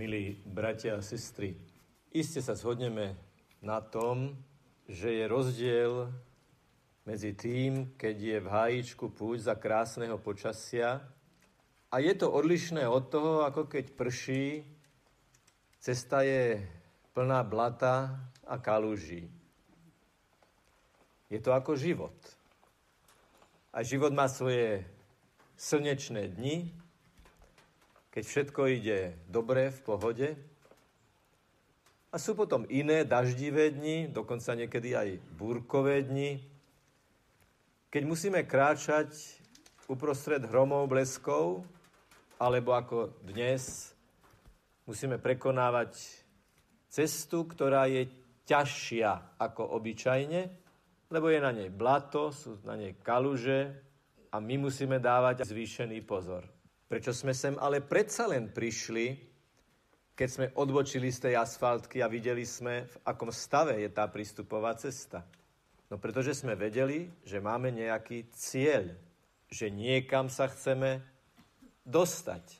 Milí bratia a sestry, iste sa zhodneme na tom, že je rozdiel medzi tým, keď je v hájičku púť za krásneho počasia a je to odlišné od toho, ako keď prší, cesta je plná blata a kalúží. Je to ako život. A život má svoje slnečné dni, keď všetko ide dobre, v pohode. A sú potom iné daždivé dni, dokonca niekedy aj búrkové dni, keď musíme kráčať uprostred hromov, bleskov, alebo ako dnes musíme prekonávať cestu, ktorá je ťažšia ako obyčajne, lebo je na nej blato, sú na nej kaluže a my musíme dávať zvýšený pozor. Prečo sme sem ale predsa len prišli, keď sme odbočili z tej asfaltky a videli sme, v akom stave je tá prístupová cesta? No pretože sme vedeli, že máme nejaký cieľ, že niekam sa chceme dostať,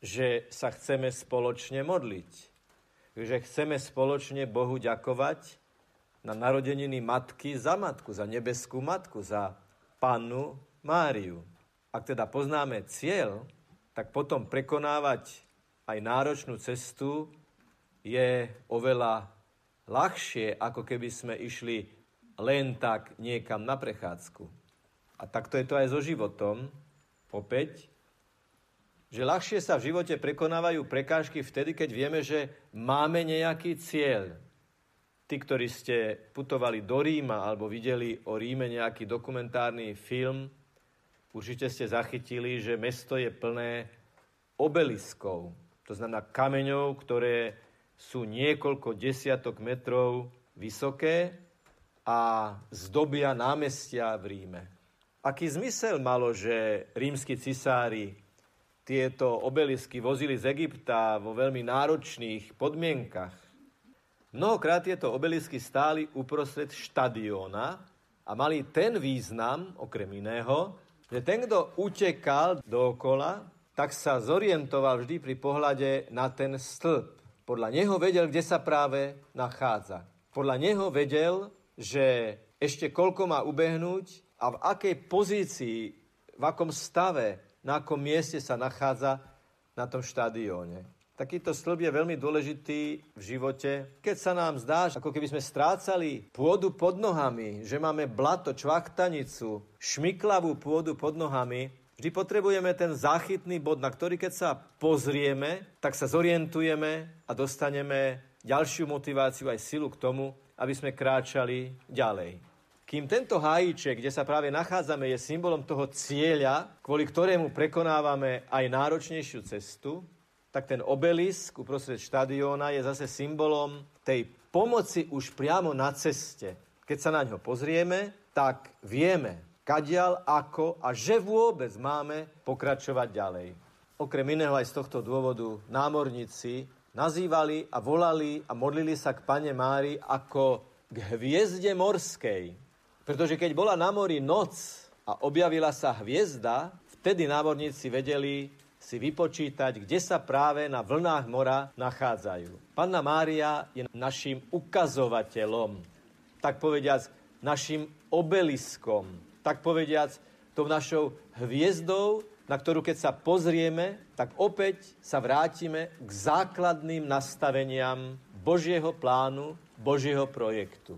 že sa chceme spoločne modliť, že chceme spoločne Bohu ďakovať na narodeniny matky za matku, za nebeskú matku, za pannu Máriu. Ak teda poznáme cieľ, tak potom prekonávať aj náročnú cestu je oveľa ľahšie, ako keby sme išli len tak niekam na prechádzku. A takto je to aj so životom. Opäť, že ľahšie sa v živote prekonávajú prekážky vtedy, keď vieme, že máme nejaký cieľ. Tí, ktorí ste putovali do Ríma alebo videli o Ríme nejaký dokumentárny film, Určite ste zachytili, že mesto je plné obeliskov, to znamená kameňov, ktoré sú niekoľko desiatok metrov vysoké a zdobia námestia v Ríme. Aký zmysel malo, že rímsky cisári tieto obelisky vozili z Egypta vo veľmi náročných podmienkach? Mnohokrát tieto obelisky stáli uprostred štadióna a mali ten význam, okrem iného, že ten, kto utekal dookola, tak sa zorientoval vždy pri pohľade na ten stĺp. Podľa neho vedel, kde sa práve nachádza. Podľa neho vedel, že ešte koľko má ubehnúť a v akej pozícii, v akom stave, na akom mieste sa nachádza na tom štadióne. Takýto stĺp je veľmi dôležitý v živote. Keď sa nám zdá, ako keby sme strácali pôdu pod nohami, že máme blato, čvachtanicu, šmiklavú pôdu pod nohami, vždy potrebujeme ten záchytný bod, na ktorý keď sa pozrieme, tak sa zorientujeme a dostaneme ďalšiu motiváciu aj silu k tomu, aby sme kráčali ďalej. Kým tento hájiček, kde sa práve nachádzame, je symbolom toho cieľa, kvôli ktorému prekonávame aj náročnejšiu cestu, tak ten obelisk uprostred štadióna je zase symbolom tej pomoci už priamo na ceste. Keď sa na ňo pozrieme, tak vieme, kadiaľ, ako a že vôbec máme pokračovať ďalej. Okrem iného aj z tohto dôvodu námorníci nazývali a volali a modlili sa k Pane Mári ako k hviezde morskej. Pretože keď bola na mori noc a objavila sa hviezda, vtedy námorníci vedeli, si vypočítať, kde sa práve na vlnách mora nachádzajú. Panna Mária je našim ukazovateľom, tak povediac našim obeliskom, tak povediac tou našou hviezdou, na ktorú keď sa pozrieme, tak opäť sa vrátime k základným nastaveniam Božieho plánu, Božieho projektu.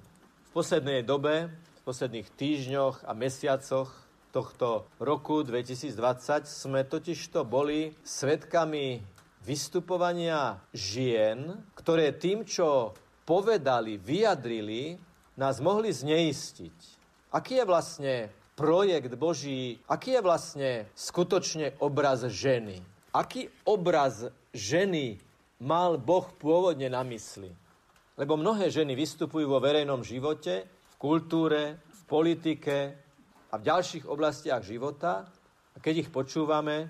V poslednej dobe, v posledných týždňoch a mesiacoch tohto roku 2020 sme totižto boli svetkami vystupovania žien, ktoré tým, čo povedali, vyjadrili, nás mohli zneistiť. Aký je vlastne projekt Boží, aký je vlastne skutočne obraz ženy? Aký obraz ženy mal Boh pôvodne na mysli? Lebo mnohé ženy vystupujú vo verejnom živote, v kultúre, v politike, a v ďalších oblastiach života a keď ich počúvame,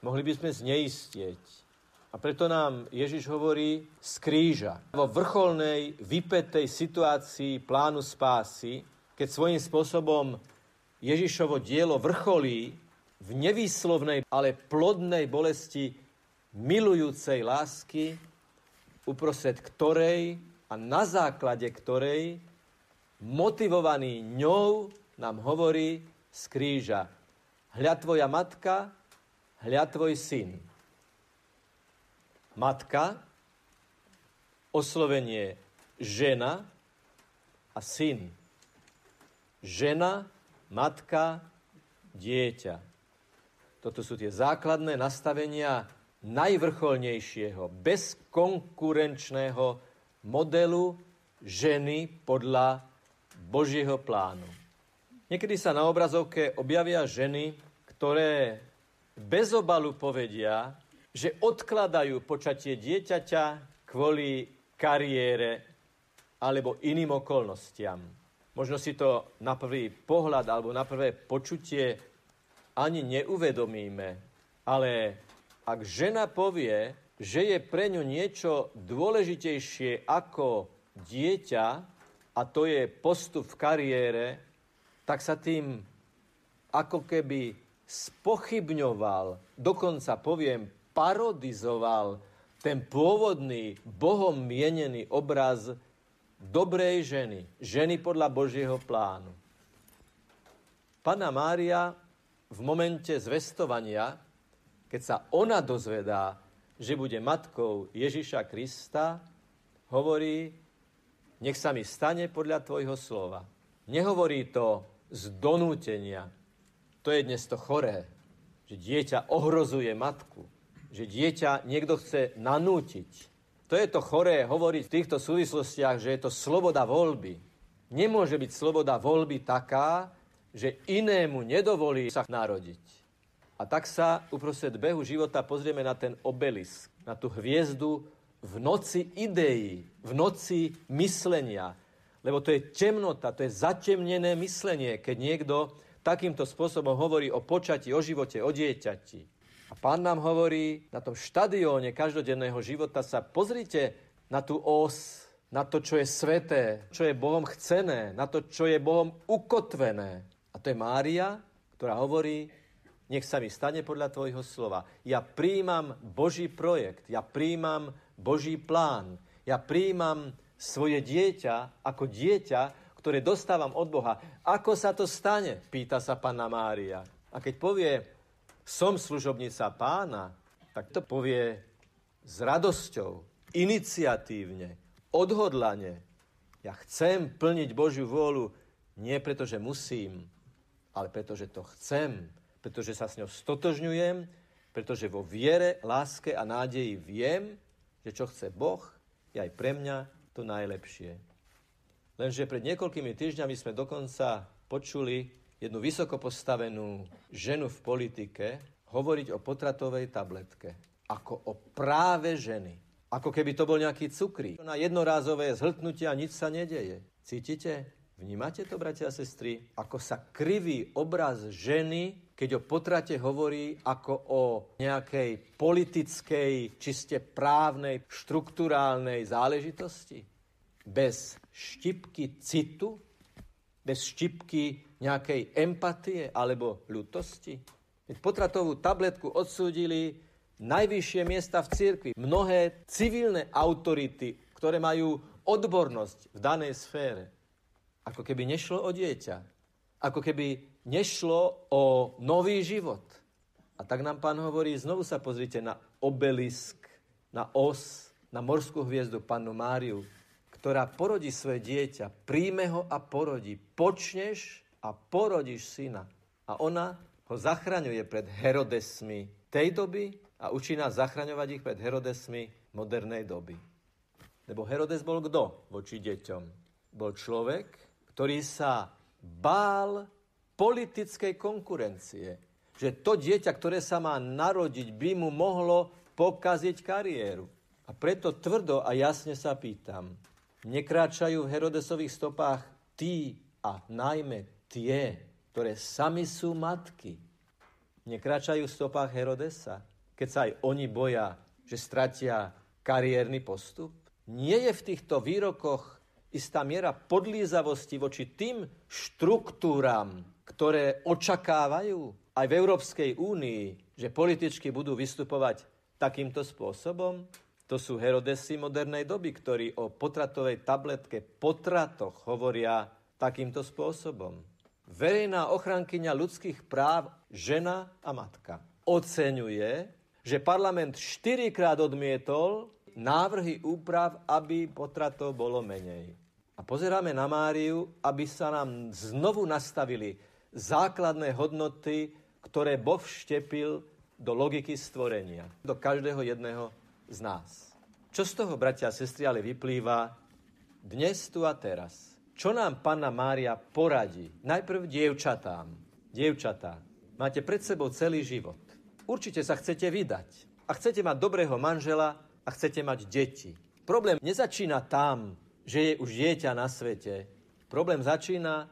mohli by sme zneistieť. A preto nám Ježiš hovorí z kríža. Vo vrcholnej, vypetej situácii plánu spásy, keď svojím spôsobom Ježišovo dielo vrcholí v nevýslovnej, ale plodnej bolesti milujúcej lásky, uprostred ktorej a na základe ktorej, motivovaný ňou, nám hovorí z kríža. Hľa tvoja matka, hľa tvoj syn. Matka, oslovenie žena a syn. Žena, matka, dieťa. Toto sú tie základné nastavenia najvrcholnejšieho, bezkonkurenčného modelu ženy podľa Božieho plánu. Niekedy sa na obrazovke objavia ženy, ktoré bez obalu povedia, že odkladajú počatie dieťaťa kvôli kariére alebo iným okolnostiam. Možno si to na prvý pohľad alebo na prvé počutie ani neuvedomíme, ale ak žena povie, že je pre ňu niečo dôležitejšie ako dieťa, a to je postup v kariére, tak sa tým ako keby spochybňoval, dokonca poviem, parodizoval ten pôvodný, Bohom mienený obraz dobrej ženy, ženy podľa Božieho plánu. Pana Mária v momente zvestovania keď sa ona dozvedá, že bude matkou Ježiša Krista, hovorí, nech sa mi stane podľa tvojho slova. Nehovorí to z donútenia. To je dnes to choré, že dieťa ohrozuje matku, že dieťa niekto chce nanútiť. To je to choré hovoriť v týchto súvislostiach, že je to sloboda voľby. Nemôže byť sloboda voľby taká, že inému nedovolí sa narodiť. A tak sa uprostred behu života pozrieme na ten obelisk, na tú hviezdu v noci ideí, v noci myslenia. Lebo to je temnota, to je zatemnené myslenie, keď niekto takýmto spôsobom hovorí o počati, o živote, o dieťati. A pán nám hovorí, na tom štadióne každodenného života sa pozrite na tú os, na to, čo je sveté, čo je Bohom chcené, na to, čo je Bohom ukotvené. A to je Mária, ktorá hovorí, nech sa mi stane podľa tvojho slova. Ja príjmam Boží projekt, ja príjmam Boží plán, ja príjmam svoje dieťa ako dieťa, ktoré dostávam od Boha. Ako sa to stane? Pýta sa Panna Mária. A keď povie, som služobnica pána, tak to povie s radosťou, iniciatívne, odhodlane. Ja chcem plniť Božiu vôľu nie preto, že musím, ale preto, že to chcem pretože sa s ňou stotožňujem, pretože vo viere, láske a nádeji viem, že čo chce Boh, je aj pre mňa to najlepšie. Lenže pred niekoľkými týždňami sme dokonca počuli jednu vysoko postavenú ženu v politike hovoriť o potratovej tabletke. Ako o práve ženy. Ako keby to bol nejaký cukrík. Na jednorázové zhltnutie a nič sa nedeje. Cítite? Vnímate to, bratia a sestry? Ako sa kriví obraz ženy, keď o potrate hovorí ako o nejakej politickej, čiste právnej, štruktúrálnej záležitosti? Bez štipky citu? Bez štipky nejakej empatie alebo ľutosti? Veď potratovú tabletku odsúdili najvyššie miesta v cirkvi. Mnohé civilné autority, ktoré majú odbornosť v danej sfére. Ako keby nešlo o dieťa. Ako keby nešlo o nový život. A tak nám pán hovorí, znovu sa pozrite na obelisk, na os, na morskú hviezdu pannu Máriu, ktorá porodí svoje dieťa, príjme ho a porodí. Počneš a porodíš syna. A ona ho zachraňuje pred Herodesmi tej doby a učí nás zachraňovať ich pred Herodesmi modernej doby. Lebo Herodes bol kto voči deťom? Bol človek, ktorý sa bál politickej konkurencie. Že to dieťa, ktoré sa má narodiť, by mu mohlo pokaziť kariéru. A preto tvrdo a jasne sa pýtam, nekráčajú v Herodesových stopách tí a najmä tie, ktoré sami sú matky. Nekráčajú v stopách Herodesa, keď sa aj oni boja, že stratia kariérny postup. Nie je v týchto výrokoch istá miera podlízavosti voči tým štruktúram, ktoré očakávajú aj v Európskej únii, že političky budú vystupovať takýmto spôsobom? To sú Herodesy modernej doby, ktorí o potratovej tabletke potratoch hovoria takýmto spôsobom. Verejná ochrankyňa ľudských práv, žena a matka, oceňuje, že parlament štyrikrát odmietol návrhy úprav, aby potratov bolo menej. A pozeráme na Máriu, aby sa nám znovu nastavili základné hodnoty, ktoré Boh vštepil do logiky stvorenia, do každého jedného z nás. Čo z toho, bratia a sestry, ale vyplýva dnes, tu a teraz? Čo nám Panna Mária poradí? Najprv dievčatám. Dievčatá, máte pred sebou celý život. Určite sa chcete vydať. A chcete mať dobrého manžela a chcete mať deti. Problém nezačína tam, že je už dieťa na svete. Problém začína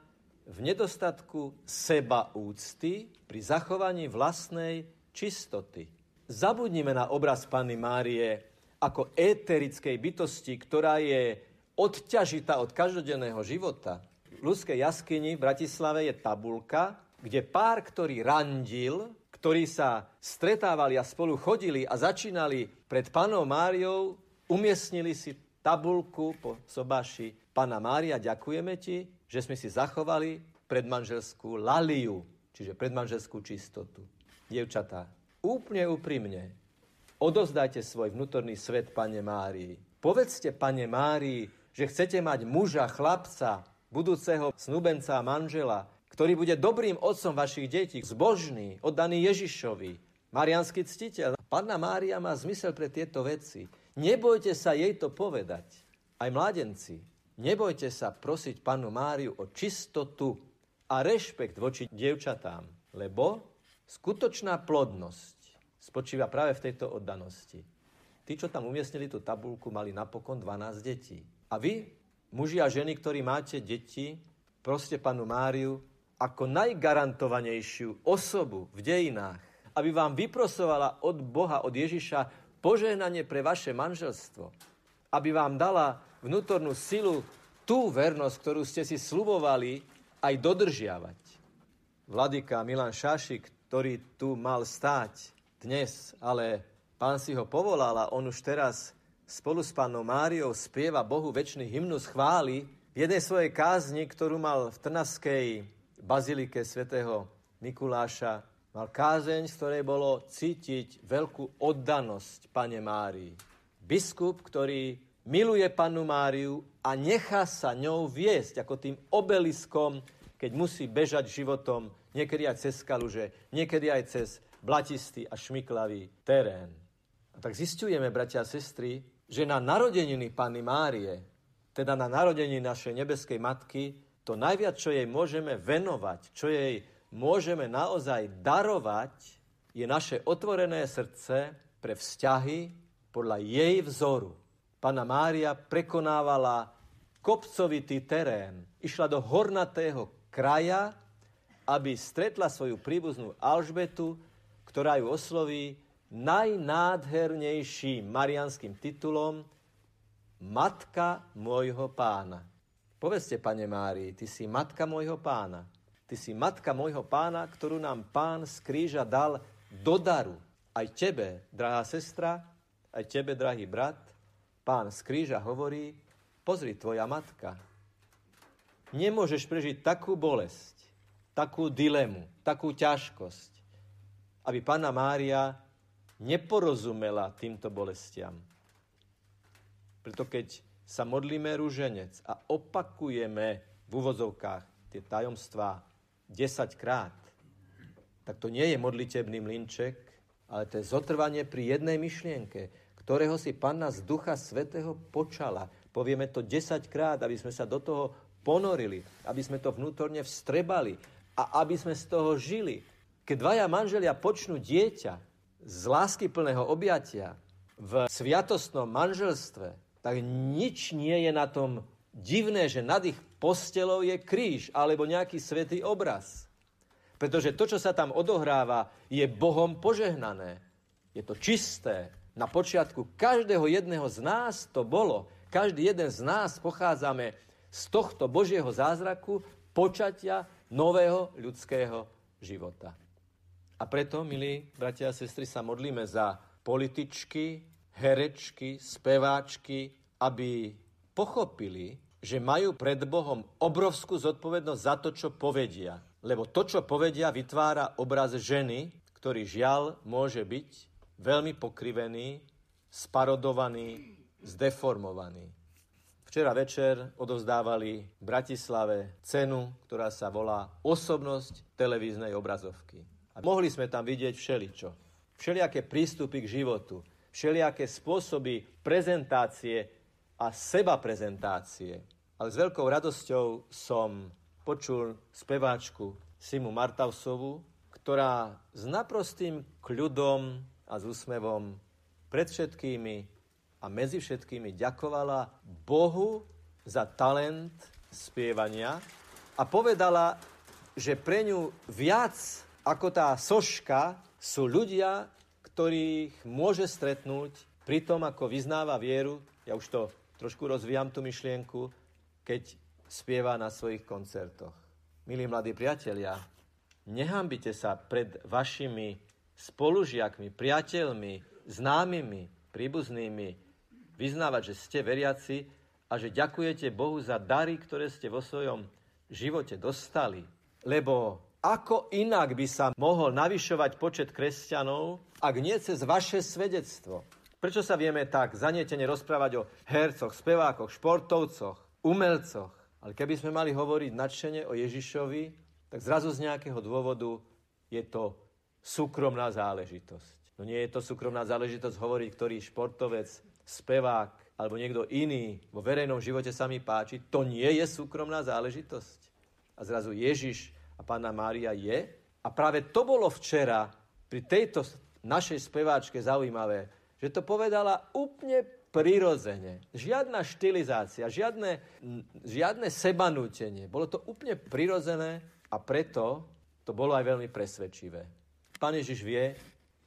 v nedostatku seba úcty pri zachovaní vlastnej čistoty. Zabudnime na obraz Panny Márie ako éterickej bytosti, ktorá je odťažitá od každodenného života. V ľudskej jaskyni v Bratislave je tabulka, kde pár, ktorý randil, ktorí sa stretávali a spolu chodili a začínali pred panou Máriou, umiestnili si tabulku po sobáši. Pana Mária, ďakujeme ti, že sme si zachovali predmanželskú laliu, čiže predmanželskú čistotu. Dievčatá, úplne úprimne, odozdajte svoj vnútorný svet Pane Márii. Povedzte Pane Márii, že chcete mať muža, chlapca, budúceho snúbenca a manžela, ktorý bude dobrým otcom vašich detí, zbožný, oddaný Ježišovi, marianský ctiteľ. Panna Mária má zmysel pre tieto veci. Nebojte sa jej to povedať. Aj mladenci, nebojte sa prosiť Pannu Máriu o čistotu a rešpekt voči dievčatám, lebo skutočná plodnosť spočíva práve v tejto oddanosti. Tí, čo tam umiestnili tú tabulku, mali napokon 12 detí. A vy, muži a ženy, ktorí máte deti, proste panu Máriu ako najgarantovanejšiu osobu v dejinách, aby vám vyprosovala od Boha, od Ježiša požehnanie pre vaše manželstvo, aby vám dala vnútornú silu tú vernosť, ktorú ste si slubovali, aj dodržiavať. Vladika Milan Šašik, ktorý tu mal stáť, dnes, ale pán si ho povolal a on už teraz spolu s pánom Máriou spieva Bohu väčší hymnus chvály v jednej svojej kázni, ktorú mal v Trnaskej bazilike svätého Mikuláša, mal kázeň, z ktorej bolo cítiť veľkú oddanosť pane Márii. Biskup, ktorý miluje panu Máriu a nechá sa ňou viesť ako tým obeliskom, keď musí bežať životom, niekedy aj cez kaluže, niekedy aj cez blatistý a šmiklavý terén. A tak zistujeme, bratia a sestry, že na narodeniny Panny Márie, teda na narodeniny našej nebeskej matky, to najviac, čo jej môžeme venovať, čo jej môžeme naozaj darovať, je naše otvorené srdce pre vzťahy podľa jej vzoru. Pana Mária prekonávala kopcovitý terén, išla do hornatého kraja, aby stretla svoju príbuznú Alžbetu, ktorá ju osloví najnádhernejším marianským titulom Matka môjho pána. Povedzte, pane Márii, ty si matka môjho pána. Ty si matka môjho pána, ktorú nám pán z kríža dal do daru. Aj tebe, drahá sestra, aj tebe, drahý brat, pán z kríža hovorí, pozri, tvoja matka. Nemôžeš prežiť takú bolesť, takú dilemu, takú ťažkosť, aby Pána Mária neporozumela týmto bolestiam. Preto keď sa modlíme rúženec a opakujeme v úvozovkách tie tajomstvá 10 krát, tak to nie je modlitebný mlinček, ale to je zotrvanie pri jednej myšlienke, ktorého si Panna z Ducha Svetého počala. Povieme to 10 krát, aby sme sa do toho ponorili, aby sme to vnútorne vstrebali a aby sme z toho žili. Keď dvaja manželia počnú dieťa z lásky plného objatia v sviatostnom manželstve, tak nič nie je na tom divné, že nad ich postelou je kríž alebo nejaký svetý obraz. Pretože to, čo sa tam odohráva, je Bohom požehnané. Je to čisté. Na počiatku každého jedného z nás to bolo. Každý jeden z nás pochádzame z tohto Božieho zázraku počatia nového ľudského života. A preto, milí bratia a sestry, sa modlíme za političky, herečky, speváčky, aby pochopili, že majú pred Bohom obrovskú zodpovednosť za to, čo povedia. Lebo to, čo povedia, vytvára obraz ženy, ktorý žiaľ môže byť veľmi pokrivený, sparodovaný, zdeformovaný. Včera večer odovzdávali v Bratislave cenu, ktorá sa volá Osobnosť televíznej obrazovky. A mohli sme tam vidieť všeličo. Všelijaké prístupy k životu, všelijaké spôsoby prezentácie a seba prezentácie. Ale s veľkou radosťou som počul speváčku Simu Martausovú, ktorá s naprostým kľudom a s úsmevom pred všetkými a medzi všetkými ďakovala Bohu za talent spievania a povedala, že pre ňu viac ako tá soška sú ľudia, ktorých môže stretnúť pri tom, ako vyznáva vieru, ja už to trošku rozvíjam tú myšlienku, keď spieva na svojich koncertoch. Milí mladí priatelia, nehambite sa pred vašimi spolužiakmi, priateľmi, známymi, príbuznými vyznávať, že ste veriaci a že ďakujete Bohu za dary, ktoré ste vo svojom živote dostali. Lebo ako inak by sa mohol navyšovať počet kresťanov, ak nie cez vaše svedectvo? Prečo sa vieme tak zanietene rozprávať o hercoch, spevákoch, športovcoch, umelcoch? Ale keby sme mali hovoriť nadšene o Ježišovi, tak zrazu z nejakého dôvodu je to súkromná záležitosť. No nie je to súkromná záležitosť hovoriť, ktorý športovec, spevák alebo niekto iný vo verejnom živote sa mi páči. To nie je súkromná záležitosť. A zrazu Ježiš a Pána Mária je. A práve to bolo včera pri tejto našej speváčke zaujímavé, že to povedala úplne prirodzene. Žiadna štilizácia, žiadne, žiadne sebanútenie. Bolo to úplne prirodzené a preto to bolo aj veľmi presvedčivé. Pán Ježiš vie,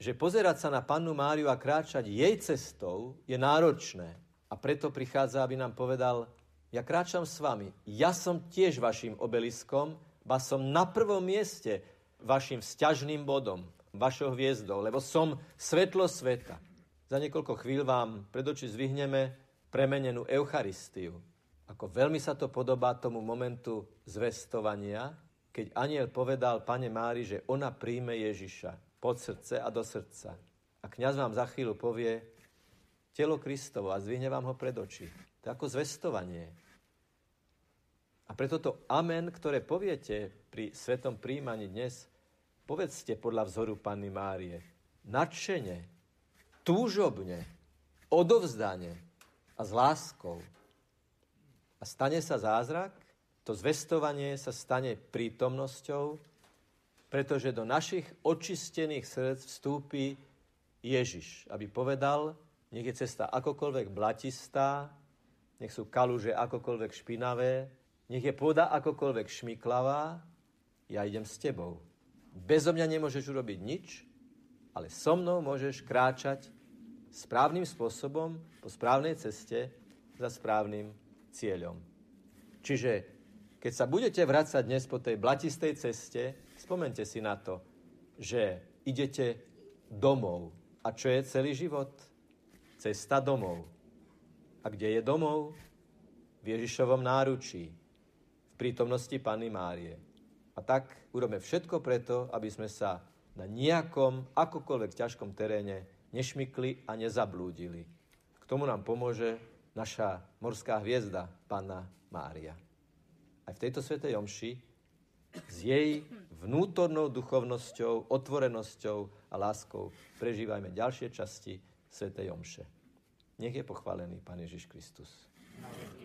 že pozerať sa na pannu Máriu a kráčať jej cestou je náročné. A preto prichádza, aby nám povedal, ja kráčam s vami, ja som tiež vašim obeliskom, ba som na prvom mieste vašim vzťažným bodom, vašou hviezdou, lebo som svetlo sveta. Za niekoľko chvíľ vám pred oči zvyhneme premenenú Eucharistiu. Ako veľmi sa to podobá tomu momentu zvestovania, keď aniel povedal pane Mári, že ona príjme Ježiša pod srdce a do srdca. A kňaz vám za chvíľu povie telo Kristovo a zvihne vám ho pred oči. To je ako zvestovanie. A preto to amen, ktoré poviete pri svetom príjmaní dnes, povedzte podľa vzoru Panny Márie. Nadšene, túžobne, odovzdane a s láskou. A stane sa zázrak, to zvestovanie sa stane prítomnosťou, pretože do našich očistených srdc vstúpi Ježiš, aby povedal, nech je cesta akokoľvek blatistá, nech sú kaluže akokoľvek špinavé, nech je pôda akokoľvek šmiklavá, ja idem s tebou. Bezo mňa nemôžeš urobiť nič, ale so mnou môžeš kráčať správnym spôsobom, po správnej ceste, za správnym cieľom. Čiže keď sa budete vrácať dnes po tej blatistej ceste, spomente si na to, že idete domov. A čo je celý život? Cesta domov. A kde je domov? V Ježišovom náručí, prítomnosti Panny Márie. A tak urobme všetko preto, aby sme sa na nejakom, akokoľvek ťažkom teréne nešmykli a nezablúdili. K tomu nám pomôže naša morská hviezda, Panna Mária. Aj v tejto svetej omši s jej vnútornou duchovnosťou, otvorenosťou a láskou prežívajme ďalšie časti svetej omše. Nech je pochválený Pán Ježiš Kristus. Amen.